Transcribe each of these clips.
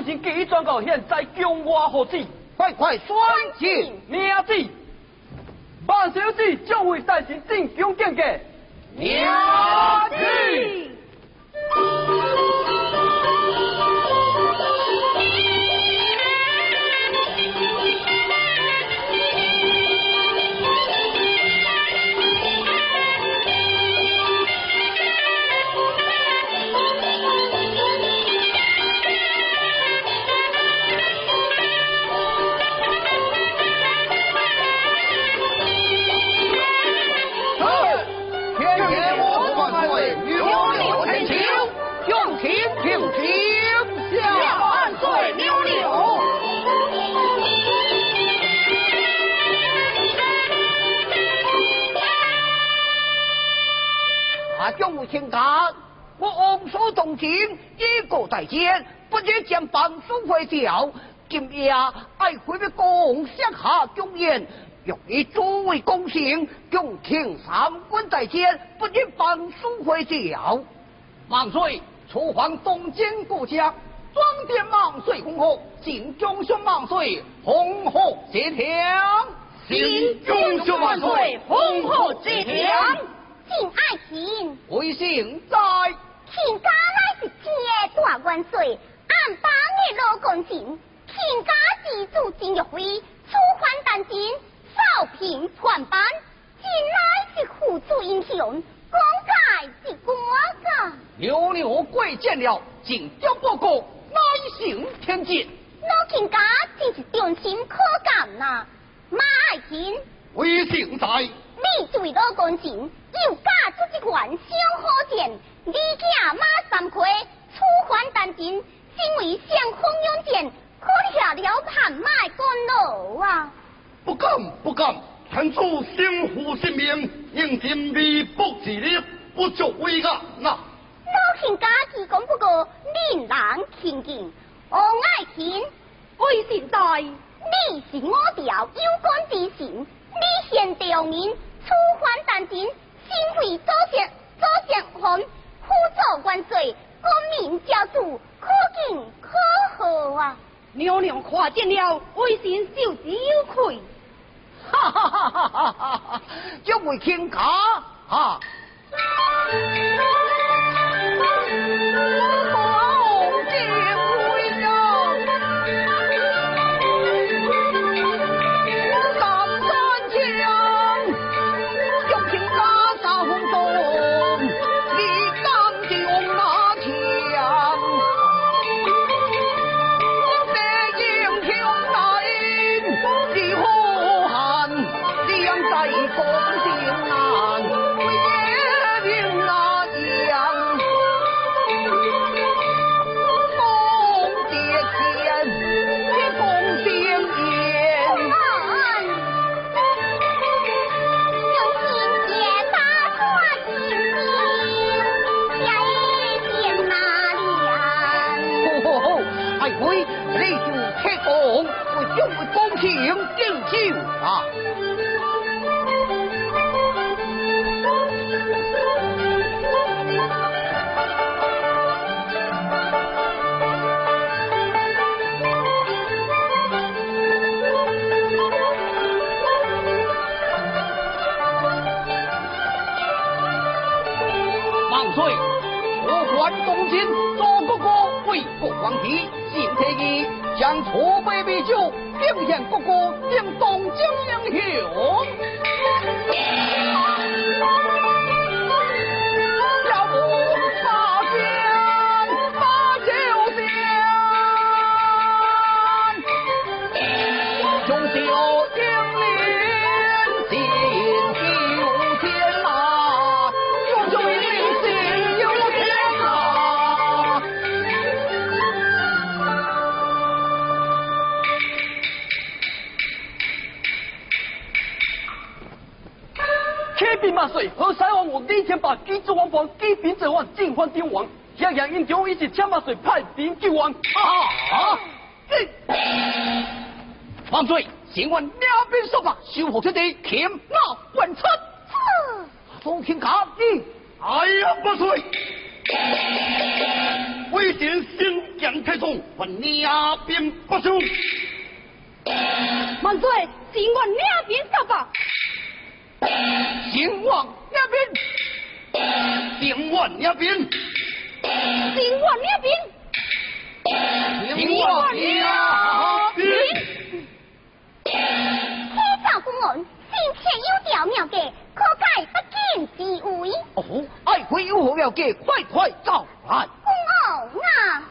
就为公臣给予状告，现在中外何止？快快选起名字！万岁有旨，就为大臣进宫见驾。命旨！请假，我昂首动情，一个在肩，不知将办书回调。今夜爱回的公乡下忠言，用以诸位公行，用请三官在肩，不知办书回调。万岁，出皇东京故乡，装点万岁恭贺，敬忠兄万岁，红贺接天。敬忠兄万岁，红贺接天。敬爱卿，为姓在。卿家乃是天大万岁，俺八年老公亲，卿家自主金玉辉，出还丹金，少平传班，今乃是英雄，功盖之国家。牛牛贵见了，进雕报告，乃行天剑。老卿家真是忠心可感呐，马爱卿。为姓在。你作为老公亲，又嫁出一款小好剑，你家马三魁，出还单金，身为相逢用剑，可下了盘卖公路啊！不敢不敢，臣主心护性命，用尽微薄之力，不足为压呐。老卿家己讲不过，令人亲近。王爱卿，为现在，你是我调有功之臣，你先调名。出还丹金，心会左相左相皇，辅佐万岁，国民家主，可敬可贺啊！娘娘看见了，微臣受之有愧。哈哈哈哈哈哈！这位卿家哈。何 天霸举子王房，举兵者王进犯天王，向阳英雄一起千万岁派兵救王。啊啊！万岁！请问两边说法，修复这地，天马万出。苏清家，你哎呀，不岁！为臣先见太宗，问两边不休。万岁，请问两边说法。秦王两边，定王两边，秦王两边。秦王两边。启奏公案，先前有条妙计，可解不见之为。哦，爱妃有何妙计，快快走来。公案啊！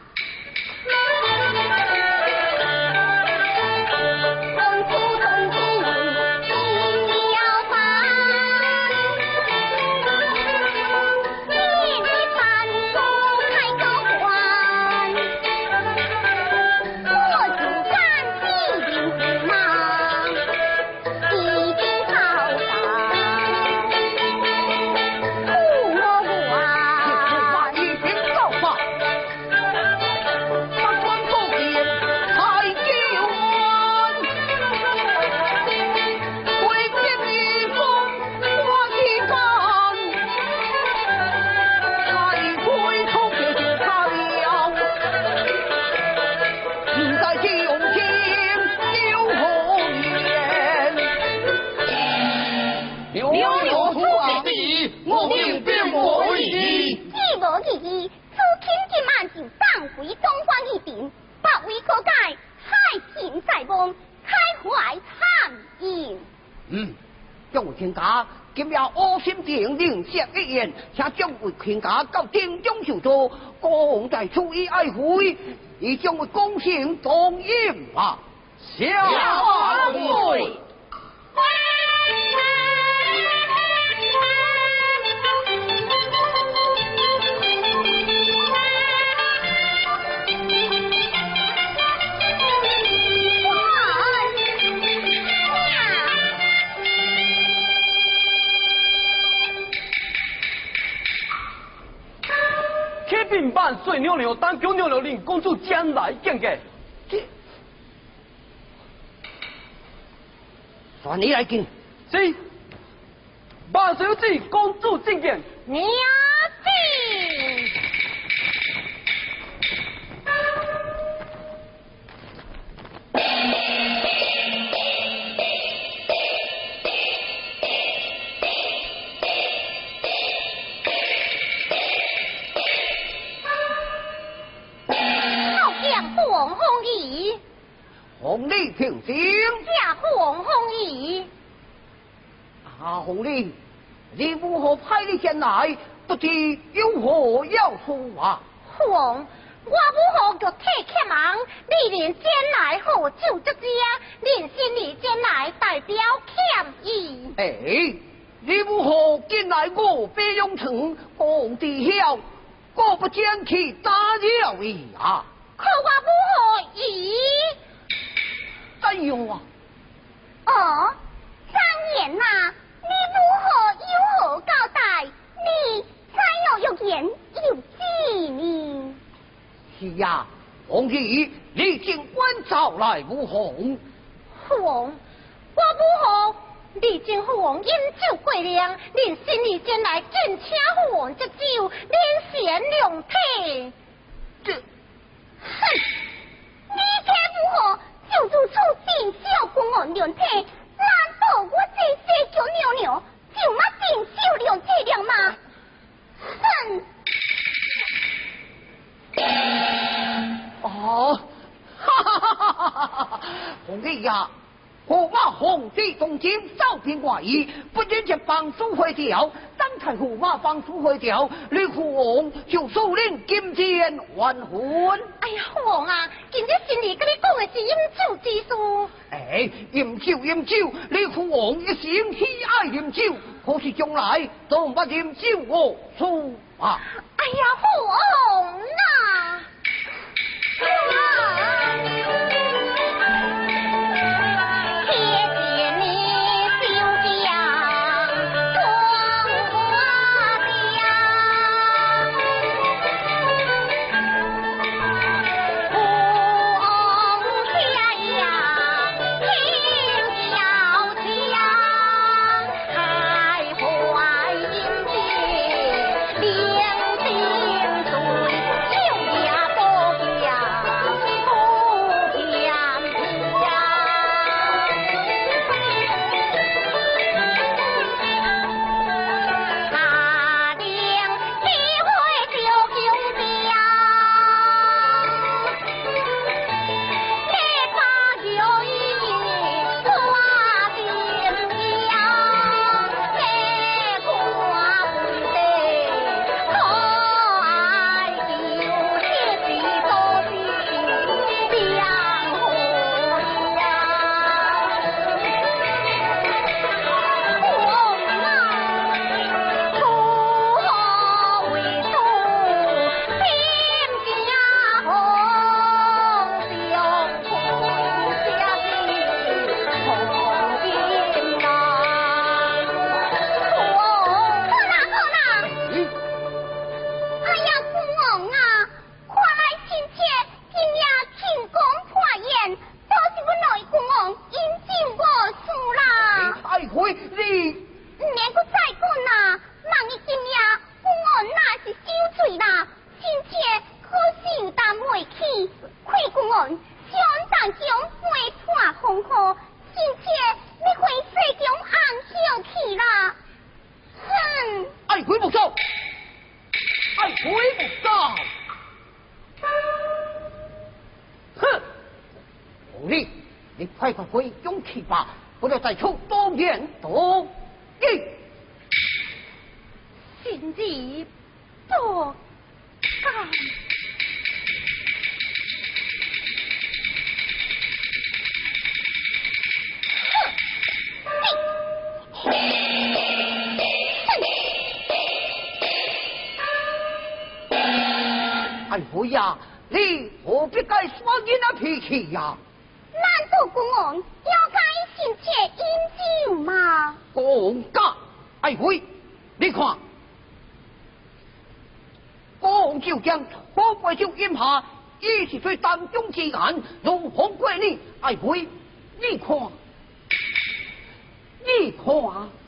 将位卿家今夜恶心殿领下一言，请将位卿家到殿中受诛。国王在处以爱会，以将为公行同饮啊！下万岁。启禀万岁娘娘，当宫娘娘令公主将来见见。这，算你来见。是，万岁有旨，公主觐见。娘啊，红礼，你如何派你前来？不知有何要说啊？皇，我母后就体欠忙，你连前来何酒之家，连心里前来代表歉意。哎，你如何进来我北永城皇帝晓，我不将其打扰你啊？可我母后已怎样啊？哦，张言呐、交代？你才有欲言又止呢？是呀，皇帝，你尽管找来武红。父王，我母后历经父王饮酒过量，连心里前来敬请父王这酒，连贤两体。这哼！你这母后就如此定小公案两体，难道我这些叫娘娘就嘛定小两体了吗？哼！哦，哈哈哈哈哈哈！皇帝呀，我马皇帝从今招聘外衣，不仅去帮助会调，当才驸马帮书会调，你父王就数令金钱还魂。哎呀，父王啊，今日心里跟你讲的是饮酒之事。哎，饮酒饮酒，你父王一生喜爱饮酒，可是将来都不饮酒哦输啊！哎呀，父王呐！谢你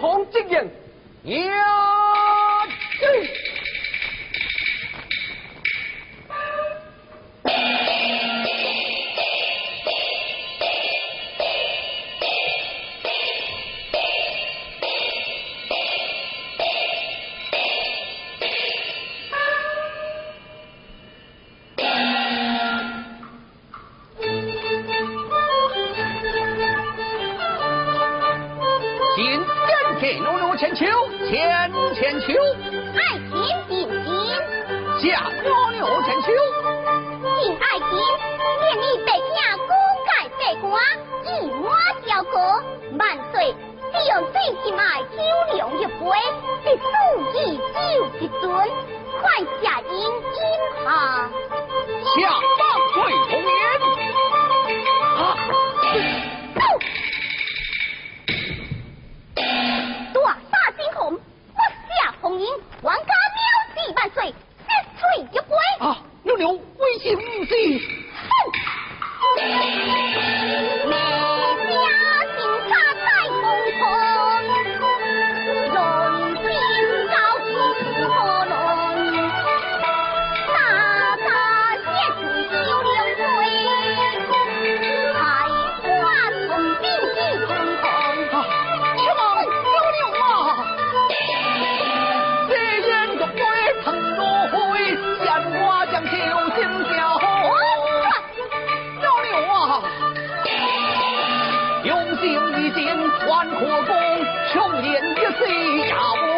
万岁！只用这谁找？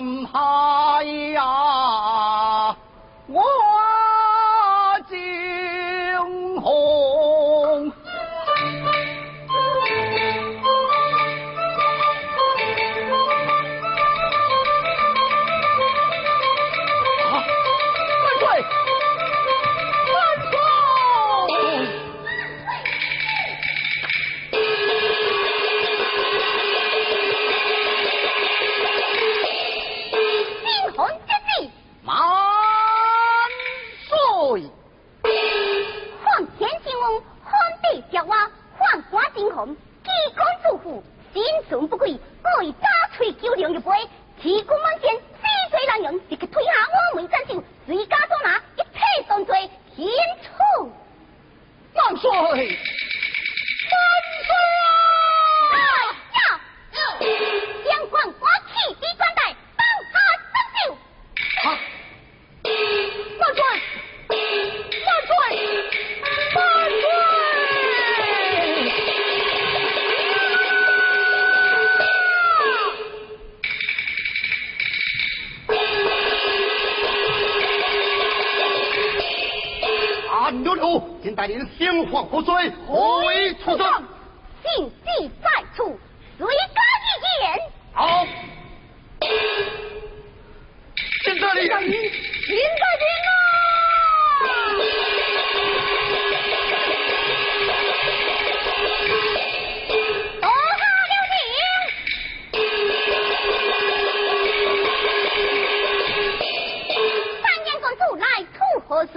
不怕呀林，林在啊！三眼公主来图何事？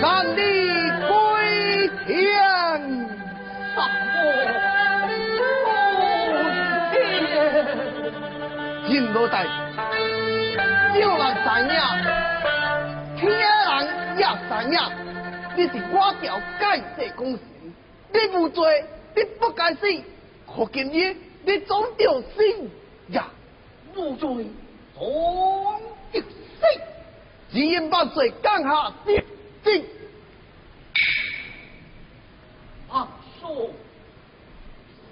三里归天，杀我天！金老大，有人知影，听人也知影。你是我条改世公神，你无罪，你不该死。可今日你总着死呀！无罪，总得死。只因万岁降下圣旨，阿叔，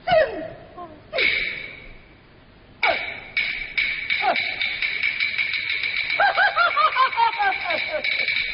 圣旨。哈哈哈哈哈哈！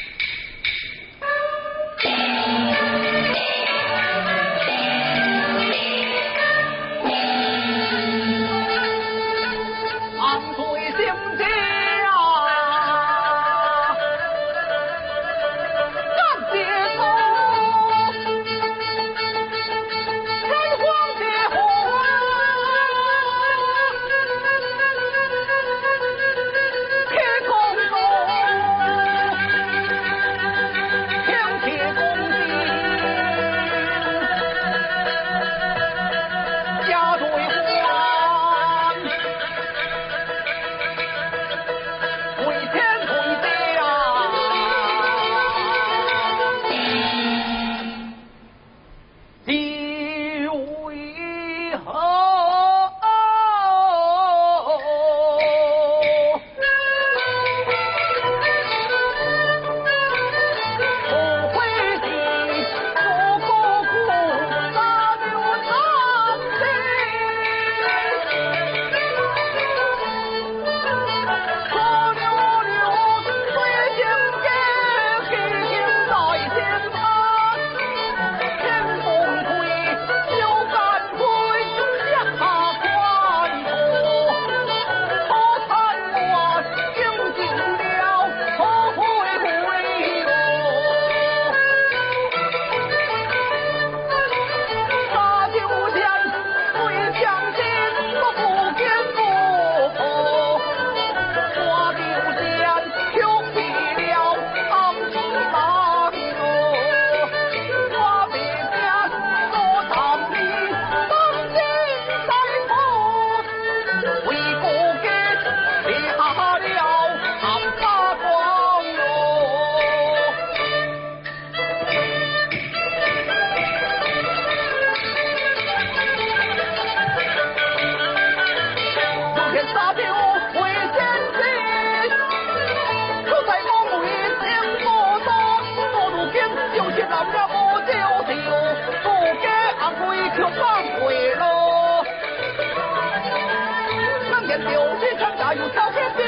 金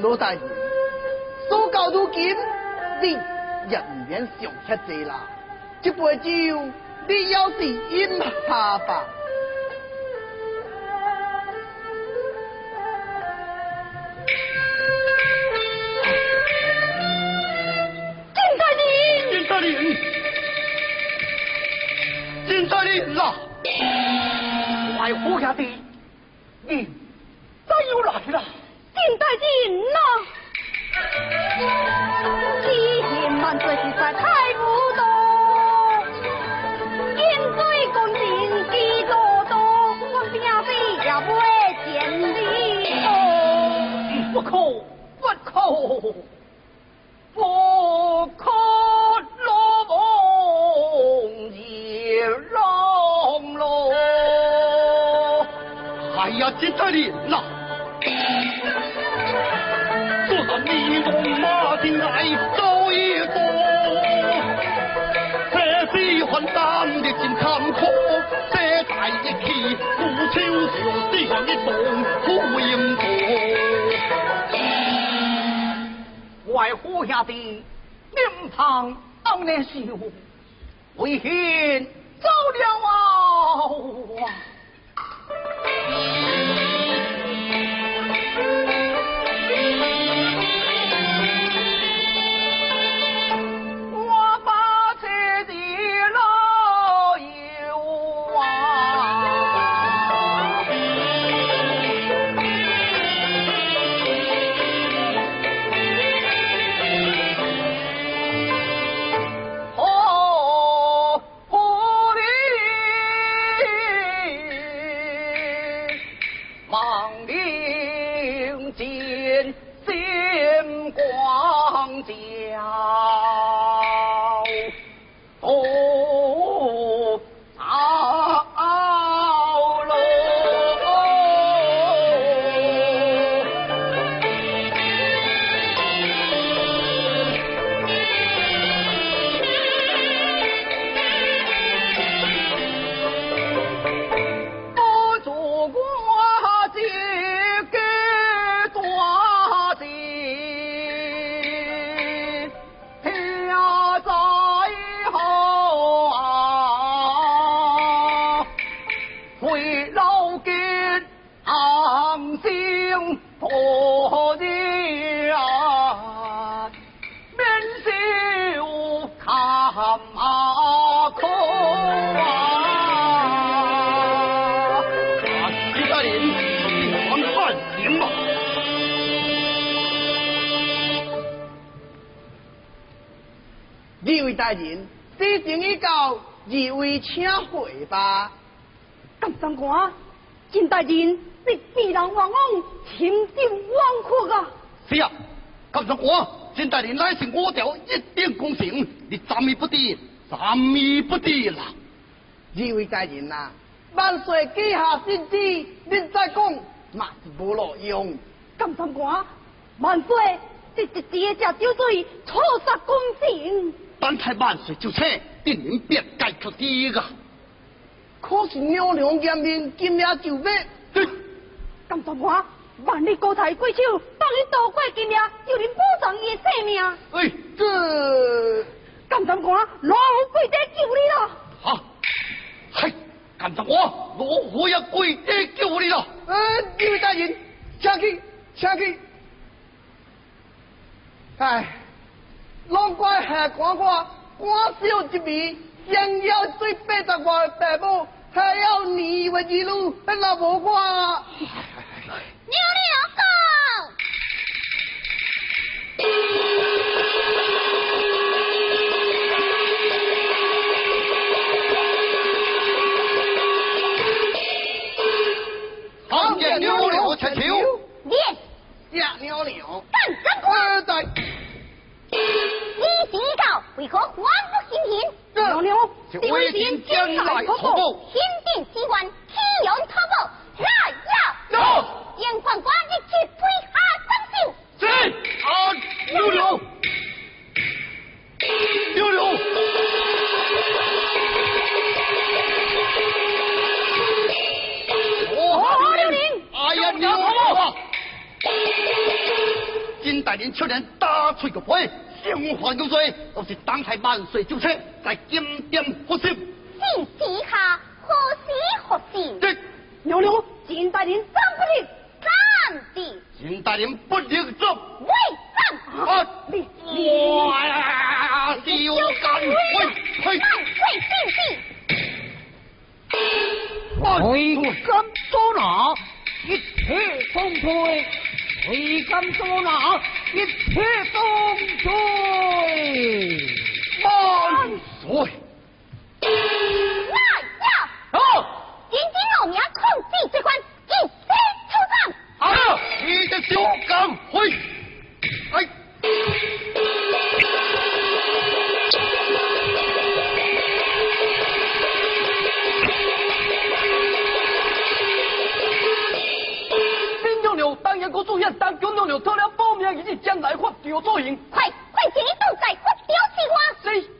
老大爷，所到如今，你也唔免想吃济啦。这杯酒，你要是饮下吧。地上一动，呼应多。外虎下的灵堂当年秀，为天大人，事情已到，二位请回吧。官，金大人，你必然往往情定枉阔啊！是啊，金三官，金大人乃是我调一点公平，你站意不得，站意不得啦！二位大人呐，万岁记下圣旨，您再讲，嘛是无路用。金三官，万岁，这一节只酒水，错杀公平。等太万岁就撤，定能别解决的个。可是娘娘严命，今夜就灭。干什官，万里高台贵手，帮你渡过今夜，就能保障伊的性命。哎，这干什官，老夫跪地救你了。好，嘿，金三官，老夫也跪地救你了。呃，二位大人，请去，请去。哎。拢怪下官我官小一味，想要追八十外的父母，还要年为一路，那无我。牛牛告，为何还不行平？牛牛，为天将来托付，天定机关岂用托付？来呀！走。严宦官一起推下生锈。是。啊，牛牛。牛牛。我刘宁。哎呀，牛牛。金大人去年打出个牌。荣华有罪，都是当太万岁就撤，在金殿复审。的小敢会，哎。我主演当军牛牛偷了保命，以及将来发表作用。快快请你倒在发表计划。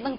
Bằng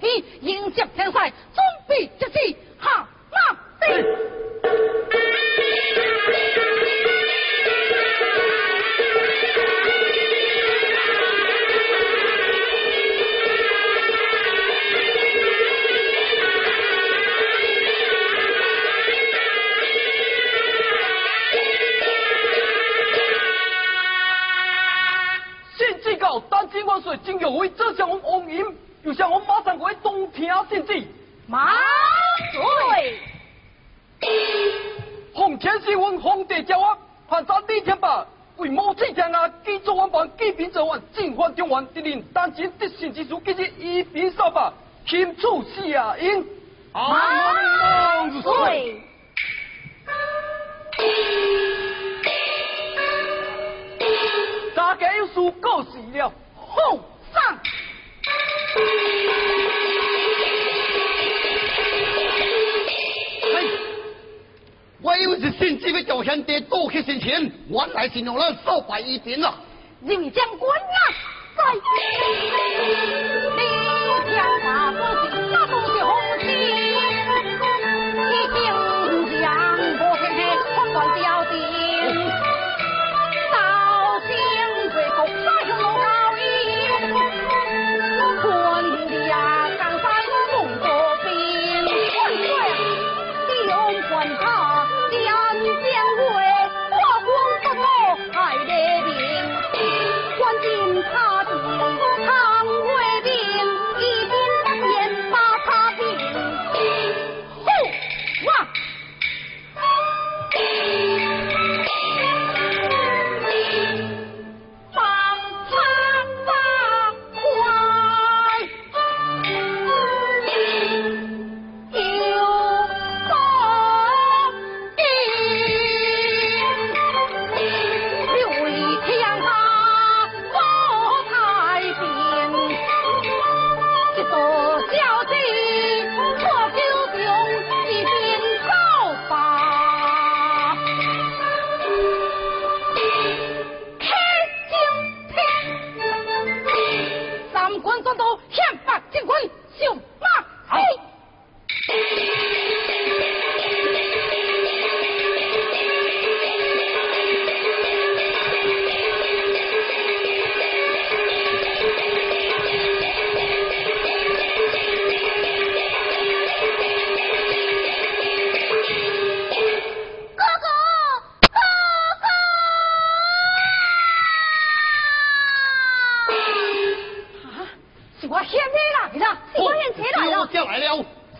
是我先来啦！是我先来啦！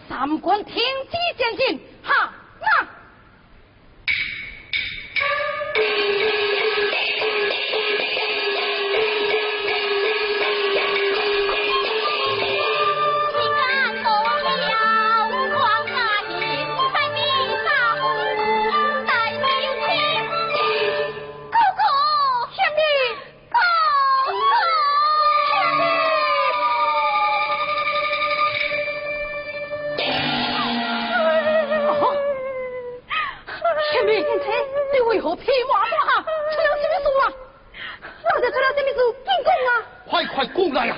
三军听令前进，哈那。快过来呀！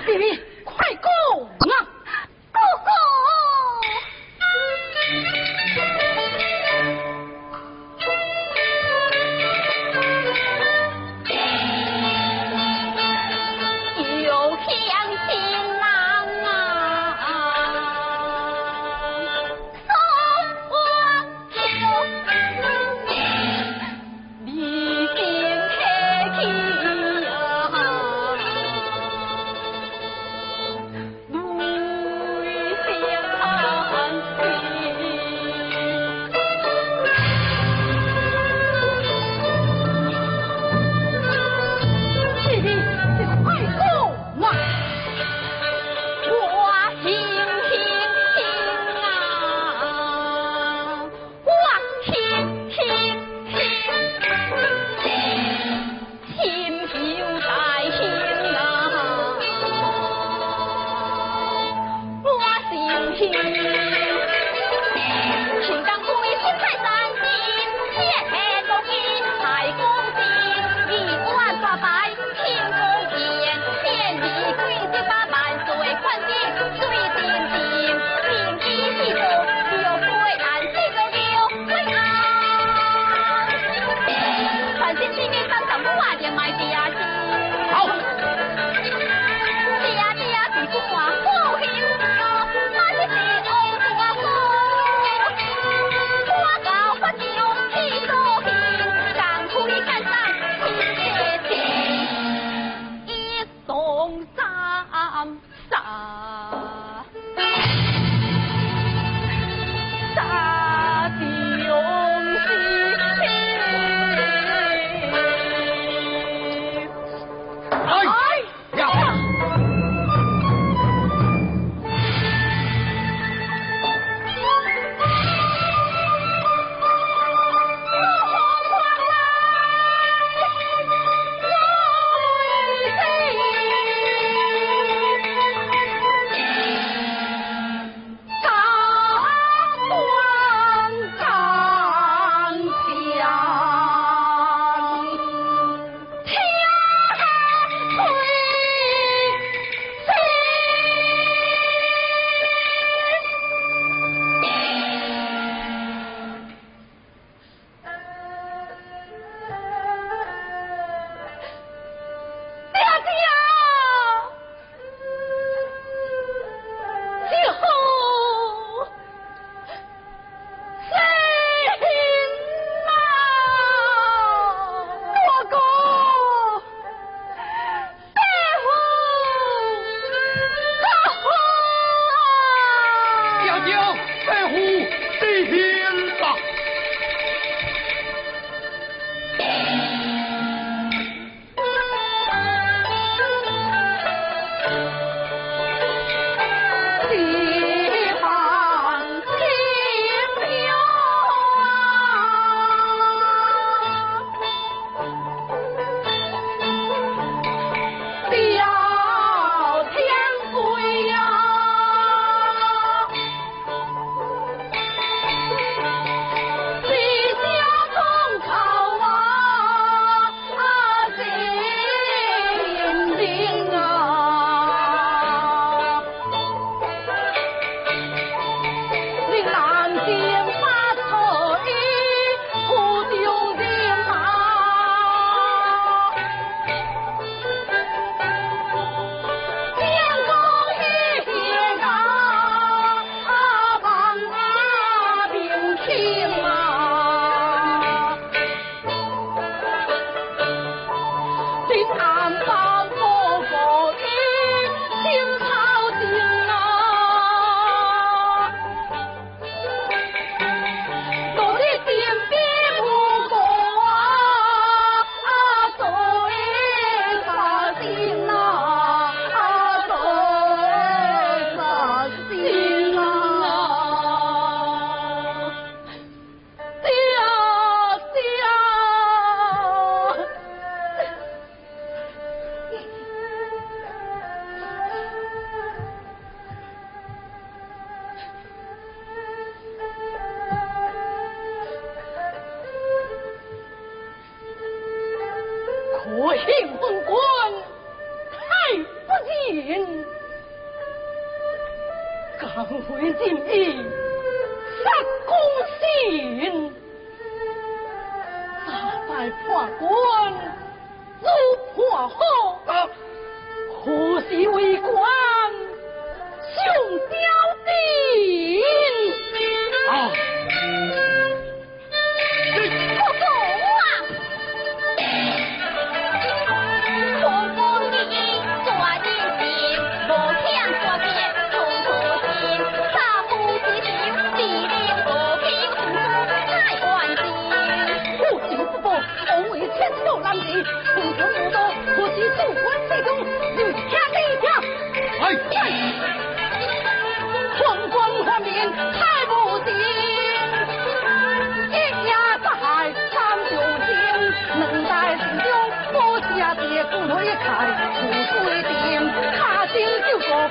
里不对定，他心就说